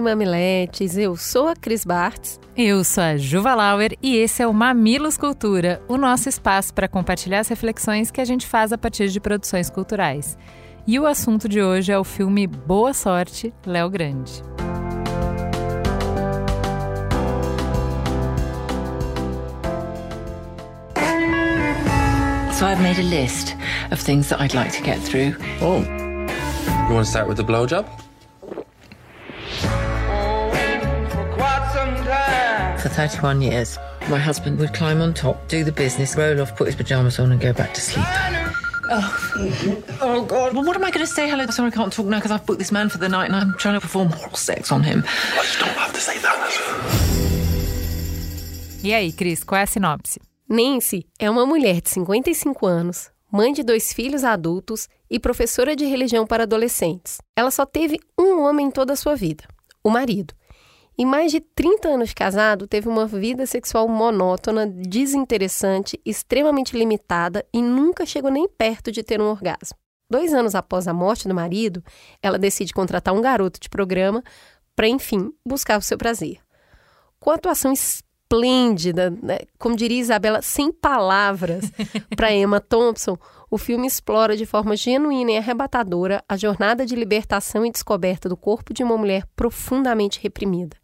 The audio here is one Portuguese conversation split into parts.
e mamiletes, eu sou a Cris Bartz. Eu sou a Juva Lauer e esse é o Mamilos Cultura, o nosso espaço para compartilhar as reflexões que a gente faz a partir de produções culturais. E o assunto de hoje é o filme Boa Sorte, Léo Grande. So I've made a list of things that I'd like to get through. Oh. You want to start with the blowjob? For 31 years, my husband would climb on top, do the business, roll off, put his pajamas on, and go back to sleep. Oh, oh God. Well, what am I going to say? Hello, sorry, I can't talk now because I've booked this man for the night and I'm trying to perform oral sex on him. Well, you don't have to say that. E aí, Cris, qual é a sinopse? Nancy é uma mulher de 55 anos, mãe de dois filhos adultos e professora de religião para adolescentes. Ela só teve um homem em toda a sua vida, o marido. Em mais de 30 anos casado, teve uma vida sexual monótona, desinteressante, extremamente limitada e nunca chegou nem perto de ter um orgasmo. Dois anos após a morte do marido, ela decide contratar um garoto de programa para, enfim, buscar o seu prazer. Com atuação esplêndida, né? como diria Isabela, sem palavras, para Emma Thompson, o filme explora de forma genuína e arrebatadora a jornada de libertação e descoberta do corpo de uma mulher profundamente reprimida.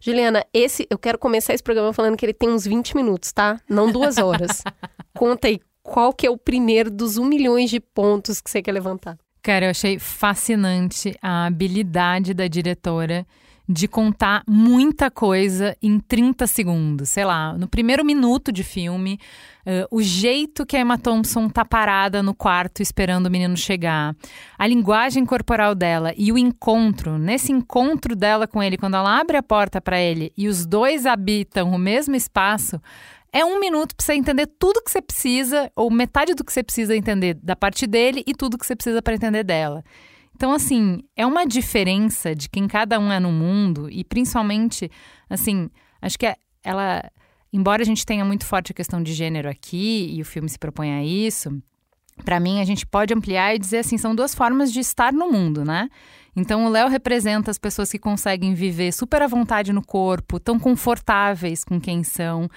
Juliana, esse eu quero começar esse programa falando que ele tem uns 20 minutos, tá? Não duas horas. Conta aí qual que é o primeiro dos um milhões de pontos que você quer levantar. Cara, eu achei fascinante a habilidade da diretora de contar muita coisa em 30 segundos. Sei lá, no primeiro minuto de filme, uh, o jeito que a Emma Thompson tá parada no quarto esperando o menino chegar, a linguagem corporal dela e o encontro, nesse encontro dela com ele, quando ela abre a porta para ele e os dois habitam o mesmo espaço. É um minuto para você entender tudo que você precisa, ou metade do que você precisa entender da parte dele e tudo que você precisa para entender dela. Então, assim, é uma diferença de quem cada um é no mundo e principalmente, assim, acho que ela, embora a gente tenha muito forte a questão de gênero aqui e o filme se propõe a isso, para mim a gente pode ampliar e dizer assim, são duas formas de estar no mundo, né? Então o Léo representa as pessoas que conseguem viver super à vontade no corpo, tão confortáveis com quem são,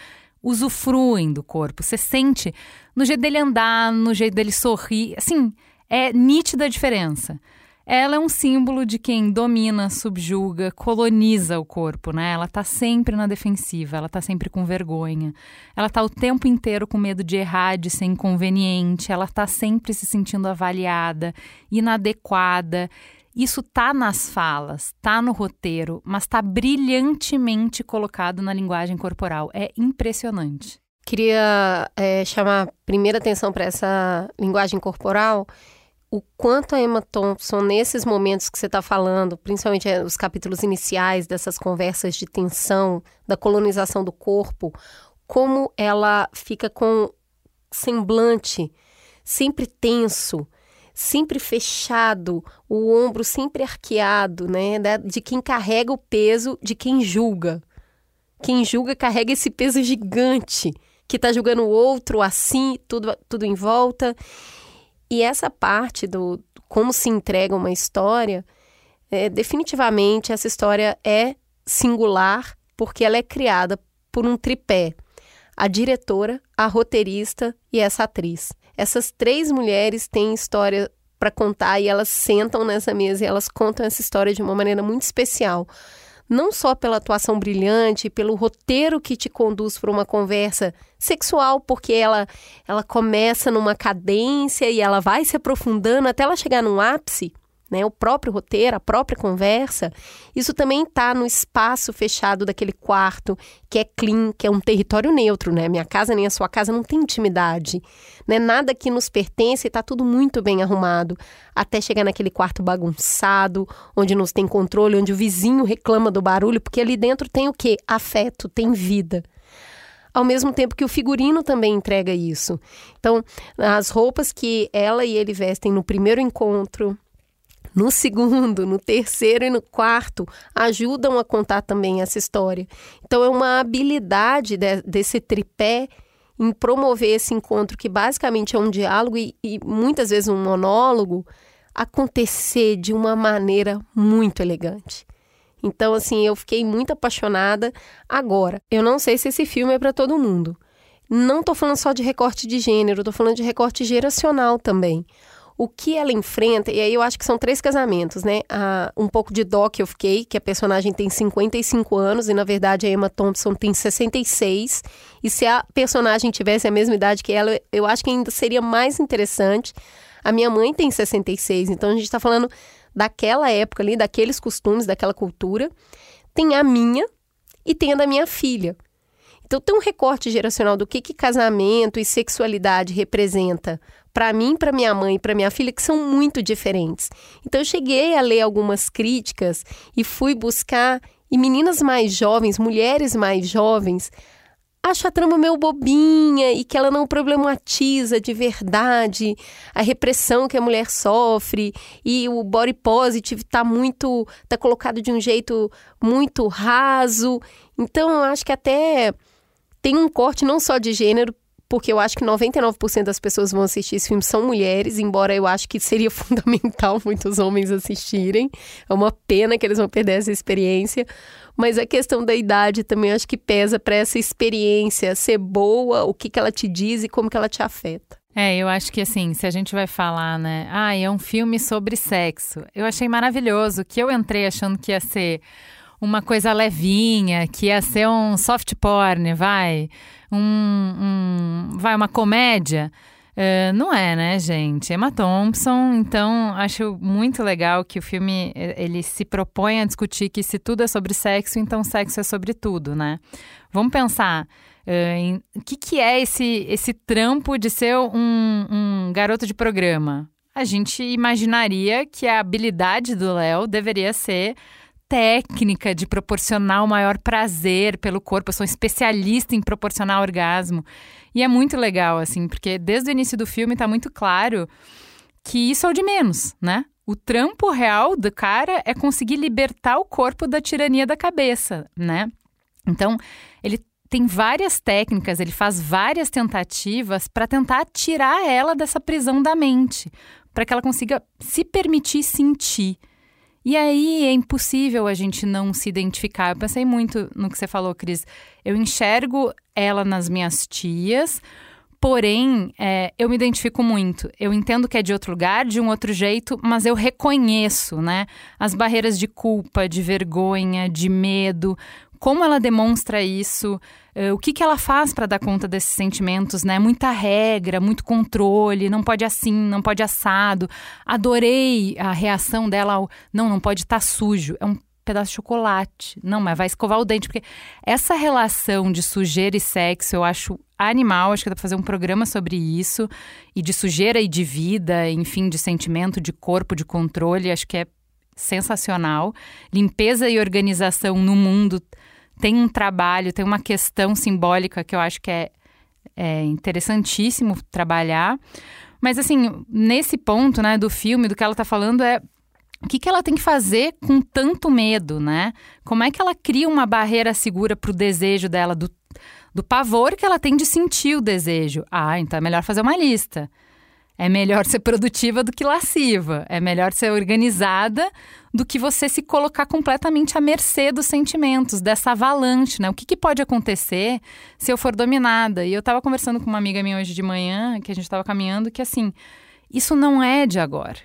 usufruem do corpo. Você sente no jeito dele andar, no jeito dele sorrir, assim, é nítida a diferença. Ela é um símbolo de quem domina, subjuga, coloniza o corpo, né? Ela tá sempre na defensiva, ela tá sempre com vergonha. Ela tá o tempo inteiro com medo de errar, de ser inconveniente, ela tá sempre se sentindo avaliada, inadequada. Isso tá nas falas, tá no roteiro, mas tá brilhantemente colocado na linguagem corporal. É impressionante. Queria é, chamar primeira atenção para essa linguagem corporal o quanto a Emma Thompson, nesses momentos que você está falando, principalmente eh, os capítulos iniciais dessas conversas de tensão, da colonização do corpo, como ela fica com semblante sempre tenso, sempre fechado, o ombro sempre arqueado, né? De quem carrega o peso de quem julga. Quem julga carrega esse peso gigante, que está julgando o outro assim, tudo, tudo em volta. E essa parte do como se entrega uma história, é, definitivamente essa história é singular porque ela é criada por um tripé: a diretora, a roteirista e essa atriz. Essas três mulheres têm história para contar e elas sentam nessa mesa e elas contam essa história de uma maneira muito especial não só pela atuação brilhante, pelo roteiro que te conduz para uma conversa sexual, porque ela, ela começa numa cadência e ela vai se aprofundando até ela chegar num ápice né? O próprio roteiro, a própria conversa, isso também está no espaço fechado daquele quarto, que é clean, que é um território neutro, né? Minha casa nem a sua casa não tem intimidade, né? Nada que nos pertence, está tudo muito bem arrumado, até chegar naquele quarto bagunçado, onde nos tem controle, onde o vizinho reclama do barulho, porque ali dentro tem o quê? Afeto, tem vida. ao mesmo tempo que o figurino também entrega isso. Então, as roupas que ela e ele vestem no primeiro encontro, no segundo, no terceiro e no quarto ajudam a contar também essa história. Então é uma habilidade de, desse tripé em promover esse encontro que basicamente é um diálogo e, e muitas vezes um monólogo acontecer de uma maneira muito elegante. Então, assim, eu fiquei muito apaixonada. Agora, eu não sei se esse filme é para todo mundo. Não estou falando só de recorte de gênero, estou falando de recorte geracional também o que ela enfrenta, e aí eu acho que são três casamentos, né? Ah, um pouco de dó que eu fiquei, que a personagem tem 55 anos e na verdade a Emma Thompson tem 66. E se a personagem tivesse a mesma idade que ela, eu acho que ainda seria mais interessante. A minha mãe tem 66, então a gente está falando daquela época ali, daqueles costumes, daquela cultura. Tem a minha e tem a da minha filha. Então tem um recorte geracional do que, que casamento e sexualidade representa para mim, para minha mãe e para minha filha que são muito diferentes. Então eu cheguei a ler algumas críticas e fui buscar e meninas mais jovens, mulheres mais jovens, acho a trama meio bobinha e que ela não problematiza de verdade a repressão que a mulher sofre e o body positive tá muito tá colocado de um jeito muito raso. Então eu acho que até tem um corte não só de gênero porque eu acho que 99% das pessoas vão assistir esse filme são mulheres, embora eu acho que seria fundamental muitos homens assistirem. É uma pena que eles vão perder essa experiência. Mas a questão da idade também acho que pesa para essa experiência ser boa, o que, que ela te diz e como que ela te afeta. É, eu acho que assim, se a gente vai falar, né? Ah, é um filme sobre sexo. Eu achei maravilhoso que eu entrei achando que ia ser uma coisa levinha, que ia ser um soft porn, vai, um, um vai uma comédia. Uh, não é, né, gente? Emma Thompson, então acho muito legal que o filme ele se propõe a discutir que se tudo é sobre sexo, então sexo é sobre tudo, né? Vamos pensar uh, em o que, que é esse, esse trampo de ser um, um garoto de programa. A gente imaginaria que a habilidade do Léo deveria ser técnica de proporcionar o maior prazer pelo corpo. Eu sou especialista em proporcionar orgasmo. E é muito legal, assim, porque desde o início do filme está muito claro que isso é o de menos, né? O trampo real do cara é conseguir libertar o corpo da tirania da cabeça, né? Então, ele tem várias técnicas, ele faz várias tentativas para tentar tirar ela dessa prisão da mente, para que ela consiga se permitir sentir. E aí é impossível a gente não se identificar. Eu pensei muito no que você falou, Cris. Eu enxergo ela nas minhas tias, porém é, eu me identifico muito. Eu entendo que é de outro lugar, de um outro jeito, mas eu reconheço, né? As barreiras de culpa, de vergonha, de medo, como ela demonstra isso, uh, o que, que ela faz para dar conta desses sentimentos, né? Muita regra, muito controle, não pode assim, não pode assado. Adorei a reação dela ao não, não pode estar tá sujo. É um pedaço de chocolate. Não, mas vai escovar o dente, porque essa relação de sujeira e sexo eu acho animal, acho que dá pra fazer um programa sobre isso, e de sujeira e de vida, enfim, de sentimento, de corpo, de controle, acho que é sensacional. Limpeza e organização no mundo tem um trabalho, tem uma questão simbólica que eu acho que é, é interessantíssimo trabalhar. Mas, assim, nesse ponto, né, do filme, do que ela está falando é o que, que ela tem que fazer com tanto medo, né? Como é que ela cria uma barreira segura para o desejo dela, do, do pavor que ela tem de sentir o desejo? Ah, então é melhor fazer uma lista. É melhor ser produtiva do que lasciva. É melhor ser organizada do que você se colocar completamente à mercê dos sentimentos, dessa avalanche, né? O que, que pode acontecer se eu for dominada? E eu estava conversando com uma amiga minha hoje de manhã, que a gente estava caminhando, que assim, isso não é de agora.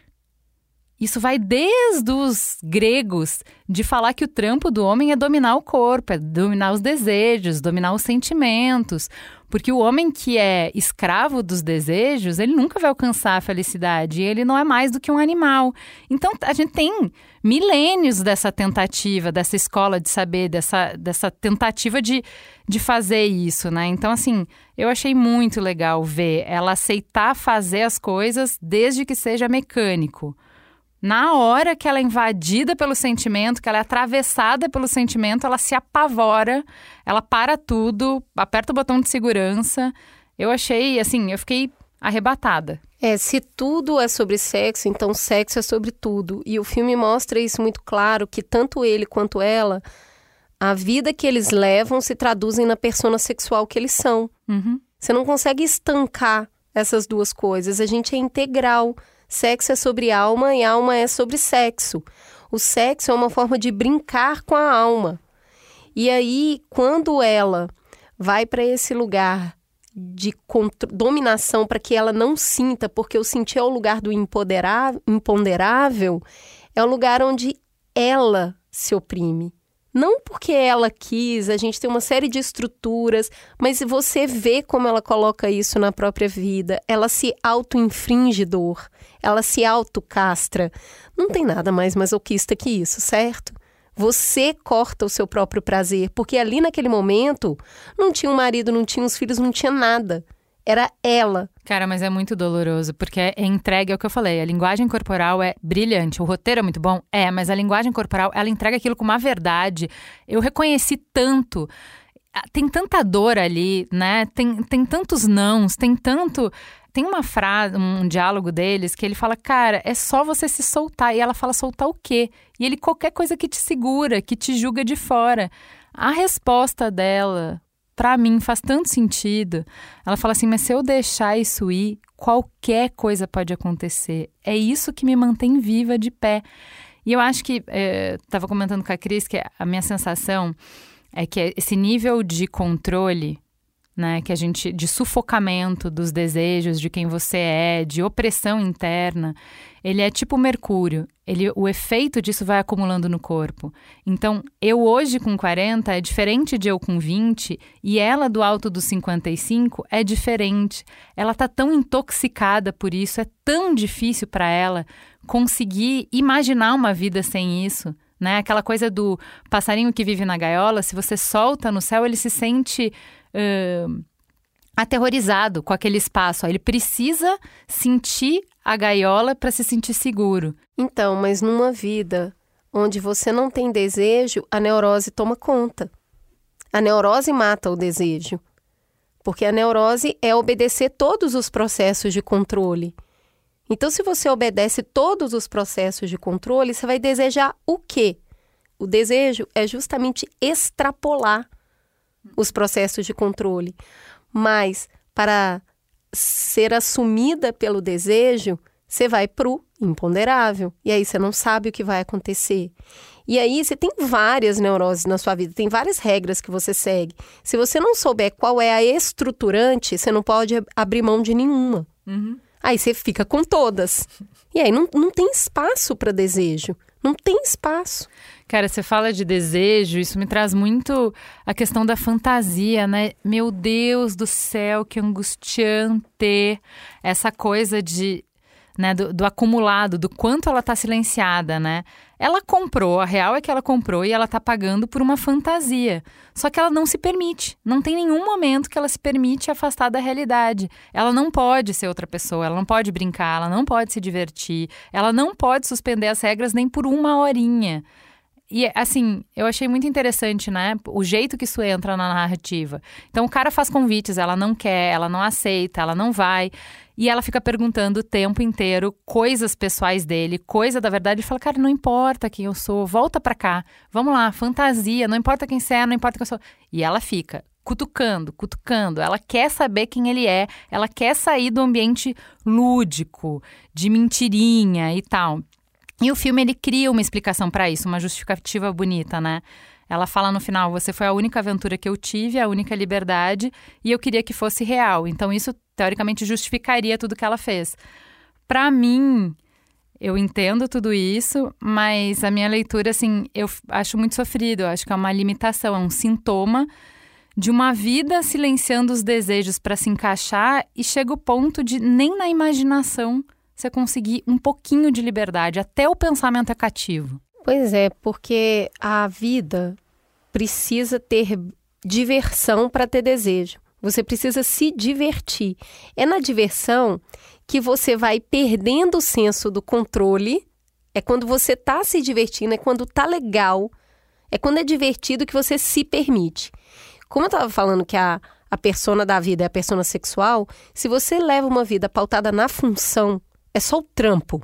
Isso vai desde os gregos de falar que o trampo do homem é dominar o corpo, é dominar os desejos, dominar os sentimentos. Porque o homem que é escravo dos desejos, ele nunca vai alcançar a felicidade. Ele não é mais do que um animal. Então, a gente tem milênios dessa tentativa, dessa escola de saber, dessa, dessa tentativa de, de fazer isso, né? Então, assim, eu achei muito legal ver ela aceitar fazer as coisas desde que seja mecânico Na hora que ela é invadida pelo sentimento, que ela é atravessada pelo sentimento, ela se apavora, ela para tudo, aperta o botão de segurança. Eu achei, assim, eu fiquei arrebatada. É, se tudo é sobre sexo, então sexo é sobre tudo. E o filme mostra isso muito claro, que tanto ele quanto ela, a vida que eles levam se traduzem na persona sexual que eles são. Uhum. Você não consegue estancar essas duas coisas. A gente é integral. Sexo é sobre alma e alma é sobre sexo. O sexo é uma forma de brincar com a alma. E aí, quando ela vai para esse lugar de dominação para que ela não sinta, porque o sentir é o lugar do imponderável, é o lugar onde ela se oprime. Não porque ela quis, a gente tem uma série de estruturas, mas você vê como ela coloca isso na própria vida. Ela se auto-infringe dor, ela se auto-castra. Não tem nada mais masoquista que isso, certo? Você corta o seu próprio prazer, porque ali naquele momento não tinha um marido, não tinha os filhos, não tinha nada. Era ela. Cara, mas é muito doloroso, porque é entregue, é o que eu falei, a linguagem corporal é brilhante, o roteiro é muito bom, é, mas a linguagem corporal, ela entrega aquilo com uma verdade. Eu reconheci tanto tem tanta dor ali, né? Tem, tem tantos nãos, tem tanto. Tem uma frase, um diálogo deles que ele fala, cara, é só você se soltar. E ela fala, soltar o quê? E ele, qualquer coisa que te segura, que te julga de fora. A resposta dela para mim faz tanto sentido. Ela fala assim: mas se eu deixar isso ir, qualquer coisa pode acontecer. É isso que me mantém viva de pé. E eu acho que, estava eh, comentando com a Cris, que a minha sensação é que esse nível de controle né? Que a gente de sufocamento dos desejos de quem você é, de opressão interna, ele é tipo mercúrio. Ele, o efeito disso vai acumulando no corpo. Então, eu hoje com 40 é diferente de eu com 20 e ela do alto dos 55 é diferente. Ela tá tão intoxicada por isso, é tão difícil para ela conseguir imaginar uma vida sem isso. Né? Aquela coisa do passarinho que vive na gaiola, se você solta no céu, ele se sente uh, aterrorizado com aquele espaço. Ele precisa sentir a gaiola para se sentir seguro. Então, mas numa vida onde você não tem desejo, a neurose toma conta. A neurose mata o desejo. Porque a neurose é obedecer todos os processos de controle. Então, se você obedece todos os processos de controle, você vai desejar o quê? O desejo é justamente extrapolar os processos de controle. Mas para ser assumida pelo desejo, você vai para o imponderável. E aí você não sabe o que vai acontecer. E aí você tem várias neuroses na sua vida, tem várias regras que você segue. Se você não souber qual é a estruturante, você não pode abrir mão de nenhuma. Uhum. Aí você fica com todas. E aí não, não tem espaço para desejo. Não tem espaço. Cara, você fala de desejo, isso me traz muito a questão da fantasia, né? Meu Deus do céu, que angustiante essa coisa de né, do, do, acumulado, do quanto ela está silenciada, né? Ela comprou, a real é que ela comprou e ela está pagando por uma fantasia. Só que ela não se permite. Não tem nenhum momento que ela se permite afastar da realidade. Ela não pode ser outra pessoa, ela não pode brincar, ela não pode se divertir, ela não pode suspender as regras nem por uma horinha. E, assim, eu achei muito interessante, né? O jeito que isso entra na narrativa. Então, o cara faz convites, ela não quer, ela não aceita, ela não vai. E ela fica perguntando o tempo inteiro coisas pessoais dele, coisa da verdade. Ele fala, cara, não importa quem eu sou, volta pra cá. Vamos lá, fantasia, não importa quem você é, não importa quem eu sou. E ela fica cutucando, cutucando. Ela quer saber quem ele é, ela quer sair do ambiente lúdico, de mentirinha e tal. E o filme ele cria uma explicação para isso, uma justificativa bonita, né? Ela fala no final: você foi a única aventura que eu tive, a única liberdade, e eu queria que fosse real. Então isso teoricamente justificaria tudo que ela fez. Para mim, eu entendo tudo isso, mas a minha leitura, assim, eu acho muito sofrido. Eu acho que é uma limitação, é um sintoma de uma vida silenciando os desejos para se encaixar e chega o ponto de nem na imaginação você conseguir um pouquinho de liberdade, até o pensamento é cativo. Pois é, porque a vida precisa ter diversão para ter desejo. Você precisa se divertir. É na diversão que você vai perdendo o senso do controle. É quando você tá se divertindo, é quando tá legal, é quando é divertido que você se permite. Como eu tava falando que a, a persona da vida é a persona sexual, se você leva uma vida pautada na função, é só o trampo.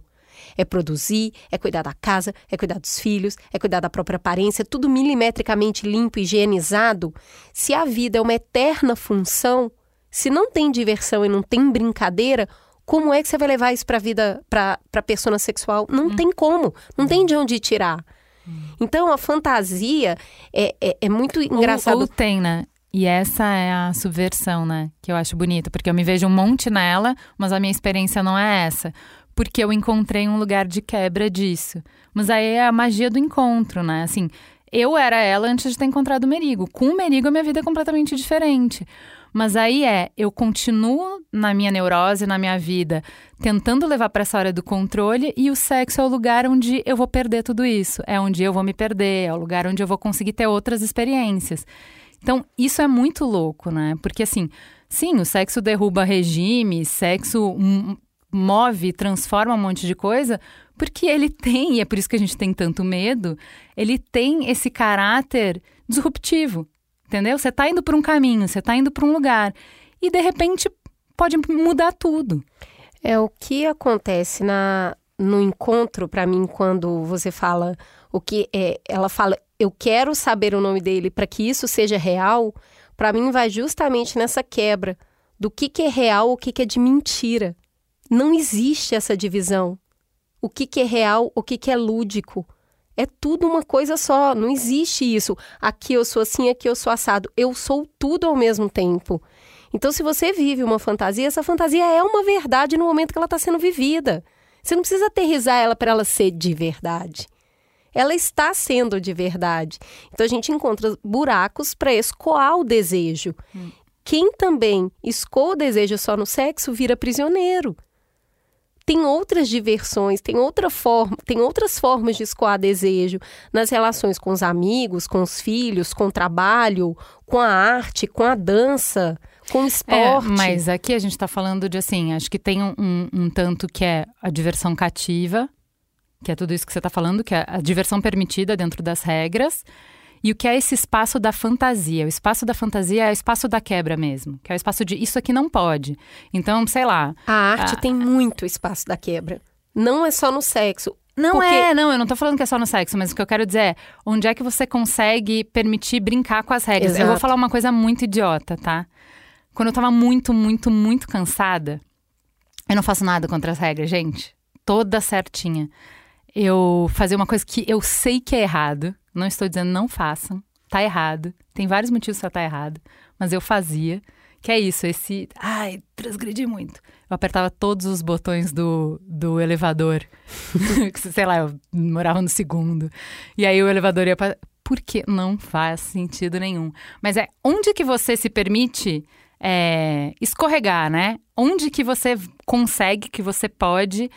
É produzir, é cuidar da casa, é cuidar dos filhos, é cuidar da própria aparência, tudo milimetricamente limpo, higienizado. Se a vida é uma eterna função, se não tem diversão e não tem brincadeira, como é que você vai levar isso para a vida, para a persona sexual? Não hum. tem como, não tem de onde tirar. Hum. Então a fantasia é, é, é muito engraçado. Ou, ou tem, né? E essa é a subversão, né? Que eu acho bonita, porque eu me vejo um monte nela, mas a minha experiência não é essa porque eu encontrei um lugar de quebra disso. Mas aí é a magia do encontro, né? Assim, eu era ela antes de ter encontrado o Merigo. Com o Merigo, a minha vida é completamente diferente. Mas aí é, eu continuo na minha neurose, na minha vida, tentando levar para essa hora do controle, e o sexo é o lugar onde eu vou perder tudo isso. É onde eu vou me perder, é o lugar onde eu vou conseguir ter outras experiências. Então, isso é muito louco, né? Porque assim, sim, o sexo derruba regime, sexo move, transforma um monte de coisa, porque ele tem, e é por isso que a gente tem tanto medo, ele tem esse caráter disruptivo, entendeu? Você está indo para um caminho, você está indo para um lugar, e de repente pode mudar tudo. É o que acontece na no encontro para mim quando você fala o que é, ela fala eu quero saber o nome dele para que isso seja real, para mim vai justamente nessa quebra do que, que é real, o que, que é de mentira. Não existe essa divisão. O que, que é real, o que, que é lúdico. É tudo uma coisa só. Não existe isso. Aqui eu sou assim, aqui eu sou assado. Eu sou tudo ao mesmo tempo. Então, se você vive uma fantasia, essa fantasia é uma verdade no momento que ela está sendo vivida. Você não precisa aterrizar ela para ela ser de verdade. Ela está sendo de verdade. Então, a gente encontra buracos para escoar o desejo. Hum. Quem também escoa o desejo só no sexo vira prisioneiro tem outras diversões, tem outra forma, tem outras formas de escoar desejo nas relações com os amigos, com os filhos, com o trabalho, com a arte, com a dança, com o esporte. É, mas aqui a gente está falando de assim, acho que tem um, um, um, tanto que é a diversão cativa, que é tudo isso que você está falando, que é a diversão permitida dentro das regras. E o que é esse espaço da fantasia? O espaço da fantasia é o espaço da quebra mesmo, que é o espaço de isso aqui não pode. Então, sei lá. A arte a... tem muito espaço da quebra. Não é só no sexo. Não Porque... é, não, eu não tô falando que é só no sexo, mas o que eu quero dizer é onde é que você consegue permitir brincar com as regras. Exato. Eu vou falar uma coisa muito idiota, tá? Quando eu tava muito, muito, muito cansada, eu não faço nada contra as regras, gente. Toda certinha. Eu fazia uma coisa que eu sei que é errado, não estou dizendo não façam. Tá errado. Tem vários motivos para estar tá errado. Mas eu fazia. Que é isso, esse. Ai, transgredi muito. Eu apertava todos os botões do, do elevador. Sei lá, eu morava no segundo. E aí o elevador ia para. Porque não faz sentido nenhum. Mas é onde que você se permite é, escorregar, né? Onde que você consegue, que você pode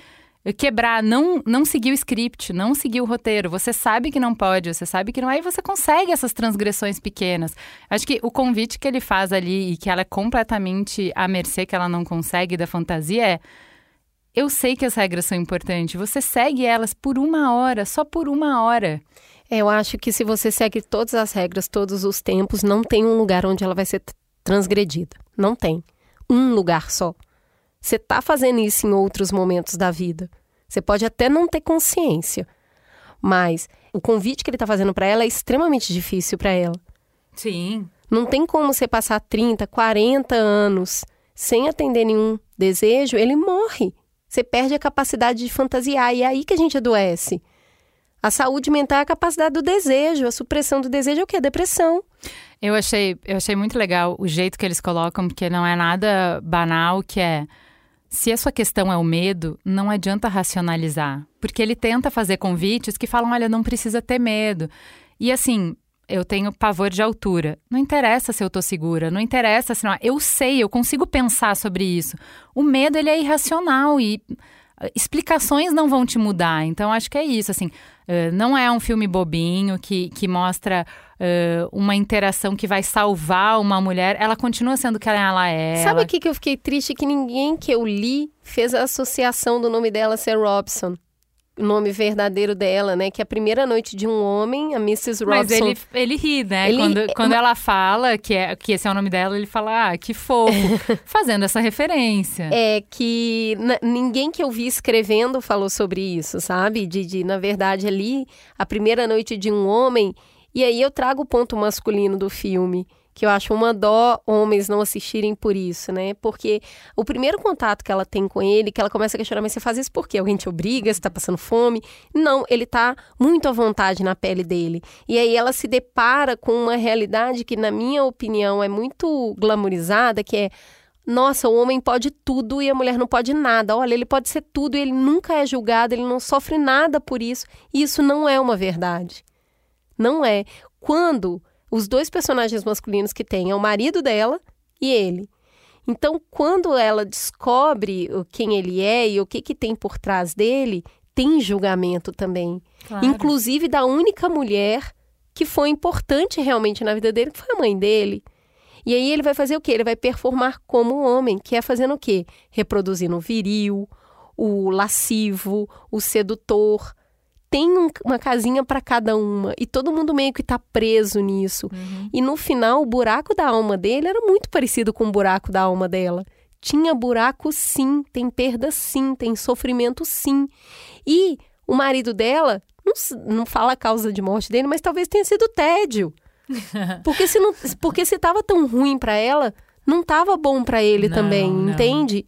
quebrar, não, não seguir o script, não seguir o roteiro. Você sabe que não pode, você sabe que não. Aí você consegue essas transgressões pequenas. Acho que o convite que ele faz ali e que ela é completamente à mercê, que ela não consegue da fantasia é. Eu sei que as regras são importantes. Você segue elas por uma hora, só por uma hora. É, eu acho que se você segue todas as regras, todos os tempos, não tem um lugar onde ela vai ser transgredida. Não tem. Um lugar só. Você está fazendo isso em outros momentos da vida. Você pode até não ter consciência, mas o convite que ele está fazendo para ela é extremamente difícil para ela. Sim. Não tem como você passar 30, 40 anos sem atender nenhum desejo, ele morre. Você perde a capacidade de fantasiar e é aí que a gente adoece. A saúde mental é a capacidade do desejo, a supressão do desejo é o que? A depressão. Eu achei, eu achei muito legal o jeito que eles colocam, porque não é nada banal, que é se a sua questão é o medo, não adianta racionalizar, porque ele tenta fazer convites que falam: olha, não precisa ter medo. E assim, eu tenho pavor de altura. Não interessa se eu tô segura, não interessa se não. Eu sei, eu consigo pensar sobre isso. O medo, ele é irracional e explicações não vão te mudar. Então, acho que é isso, assim. Uh, não é um filme bobinho que, que mostra uh, uma interação que vai salvar uma mulher. Ela continua sendo quem ela é. Sabe o que, que eu fiquei triste? Que ninguém que eu li fez a associação do nome dela ser Robson. nome verdadeiro dela, né? Que é a primeira noite de um homem, a Mrs. Robson. Mas ele, ele ri, né? Ele- quando é quando ela fala que, é, que esse é o nome dela, ele fala, ah, que fofo. fazendo essa referência. É que ninguém que eu vi escrevendo falou sobre isso, sabe? De, de, na verdade, ali, a primeira noite de um homem. E aí eu trago o ponto masculino do filme, que eu acho uma dó homens não assistirem por isso, né? Porque o primeiro contato que ela tem com ele, que ela começa a questionar, mas você faz isso por quê? Alguém te obriga? Você tá passando fome? Não, ele tá muito à vontade na pele dele. E aí ela se depara com uma realidade que, na minha opinião, é muito glamorizada, que é nossa, o homem pode tudo e a mulher não pode nada. Olha, ele pode ser tudo e ele nunca é julgado, ele não sofre nada por isso. E isso não é uma verdade. Não é. Quando os dois personagens masculinos que tem é o marido dela e ele. Então, quando ela descobre quem ele é e o que, que tem por trás dele, tem julgamento também. Claro. Inclusive da única mulher que foi importante realmente na vida dele, que foi a mãe dele. E aí ele vai fazer o quê? Ele vai performar como homem, que é fazendo o quê? Reproduzindo o viril, o lascivo, o sedutor. Tem um- uma casinha para cada uma e todo mundo meio que tá preso nisso. E no final, o buraco da alma dele era muito parecido com o buraco da alma dela. Tinha buraco sim, tem perda sim, tem sofrimento sim. E o marido dela, não, não fala a causa de morte dele, mas talvez tenha sido tédio. Porque se não, porque se tava tão ruim para ela, não tava bom para ele Não, também, não. entende?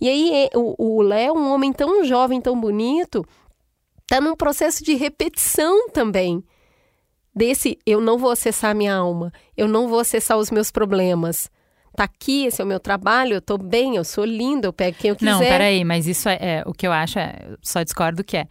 E aí é, o o Léo, um homem tão jovem, tão bonito, tá num processo de repetição também. Desse eu não vou acessar minha alma, eu não vou acessar os meus problemas. Tá aqui, esse é o meu trabalho, eu tô bem, eu sou linda, eu pego quem eu quiser. Não, peraí, mas isso é, é, o que eu acho, é, só discordo que é.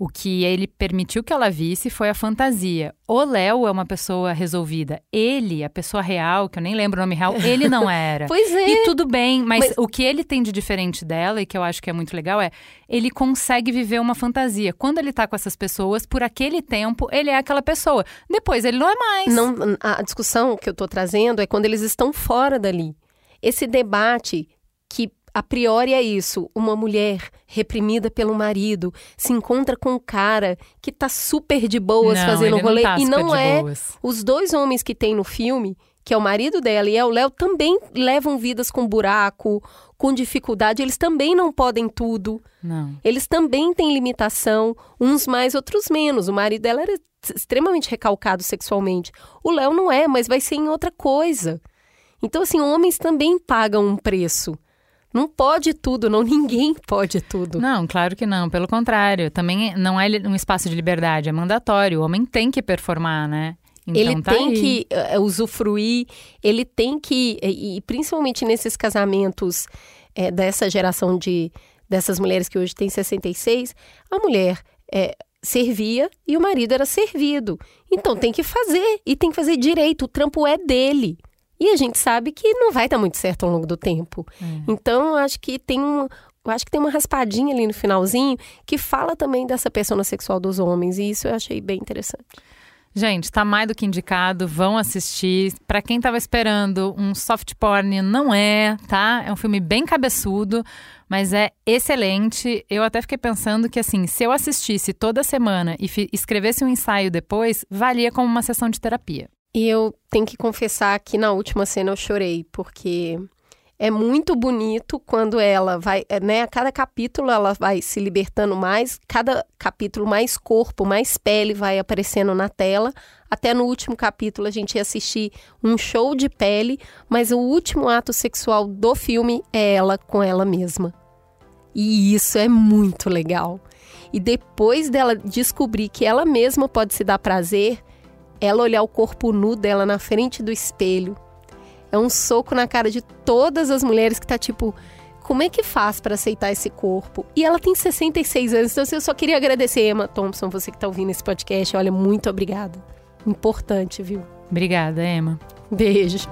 O que ele permitiu que ela visse foi a fantasia. O Léo é uma pessoa resolvida. Ele, a pessoa real, que eu nem lembro o nome real, ele não era. Pois é. E tudo bem, mas, Mas- o que ele tem de diferente dela, e que eu acho que é muito legal, é ele consegue viver uma fantasia. Quando ele tá com essas pessoas, por aquele tempo, ele é aquela pessoa. Depois ele não é mais. Não, a discussão que eu estou trazendo é quando eles estão fora dali. Esse debate que a priori é isso, uma mulher reprimida pelo marido se encontra com um cara que tá super de boas Não, fazendo não rolê tá e não é. boas. Os dois homens que tem no filme, que é o marido dela e é o Léo, também levam vidas com buraco, com dificuldade, eles também não podem tudo. Não. Eles também têm limitação, uns mais, outros menos. O marido dela era extremamente recalcado sexualmente. O Léo não é, mas vai ser em outra coisa. Então, assim, homens também pagam um preço. Não pode tudo, não. Ninguém pode tudo. Não, claro que não. Pelo contrário, também não é um espaço de liberdade, é mandatório. O homem tem que performar, né? Então, ele tá tem aí. que eh, usufruir, ele tem que, e, principalmente nesses casamentos eh, dessa geração de dessas mulheres que hoje têm 66, a mulher eh, servia e o marido era servido. Então tem que fazer, e tem que fazer direito, o trampo é dele. E a gente sabe que não vai dar muito certo ao longo do tempo. Então, eu acho que tem um. Eu acho que tem uma raspadinha ali no finalzinho que fala também dessa persona sexual dos homens. E isso eu achei bem interessante. Gente, tá mais do que indicado, vão assistir. Pra quem tava esperando um soft porn, não é, tá? É um filme bem cabeçudo, mas é excelente. Eu até fiquei pensando que, assim, se eu assistisse toda semana e escrevesse um ensaio depois, valia como uma sessão de terapia. E eu tenho que confessar que na última cena eu chorei, porque é muito bonito quando ela vai, é, né? A cada capítulo ela vai se libertando mais, cada capítulo mais corpo, mais pele vai aparecendo na tela. Até no último capítulo a gente ia assistir um show de pele, mas o último ato sexual do filme é ela com ela mesma. E isso é muito legal. E depois dela descobrir que ela mesma pode se dar prazer, ela olhar o corpo nu dela na frente do espelho. É um soco na cara de todas as mulheres que tá tipo, como é que faz para aceitar esse corpo? E ela tem 66 anos, então assim, eu só queria agradecer, Emma Thompson, você que tá ouvindo esse podcast. Olha, muito obrigada. Importante, viu? Obrigada, Emma. Beijo.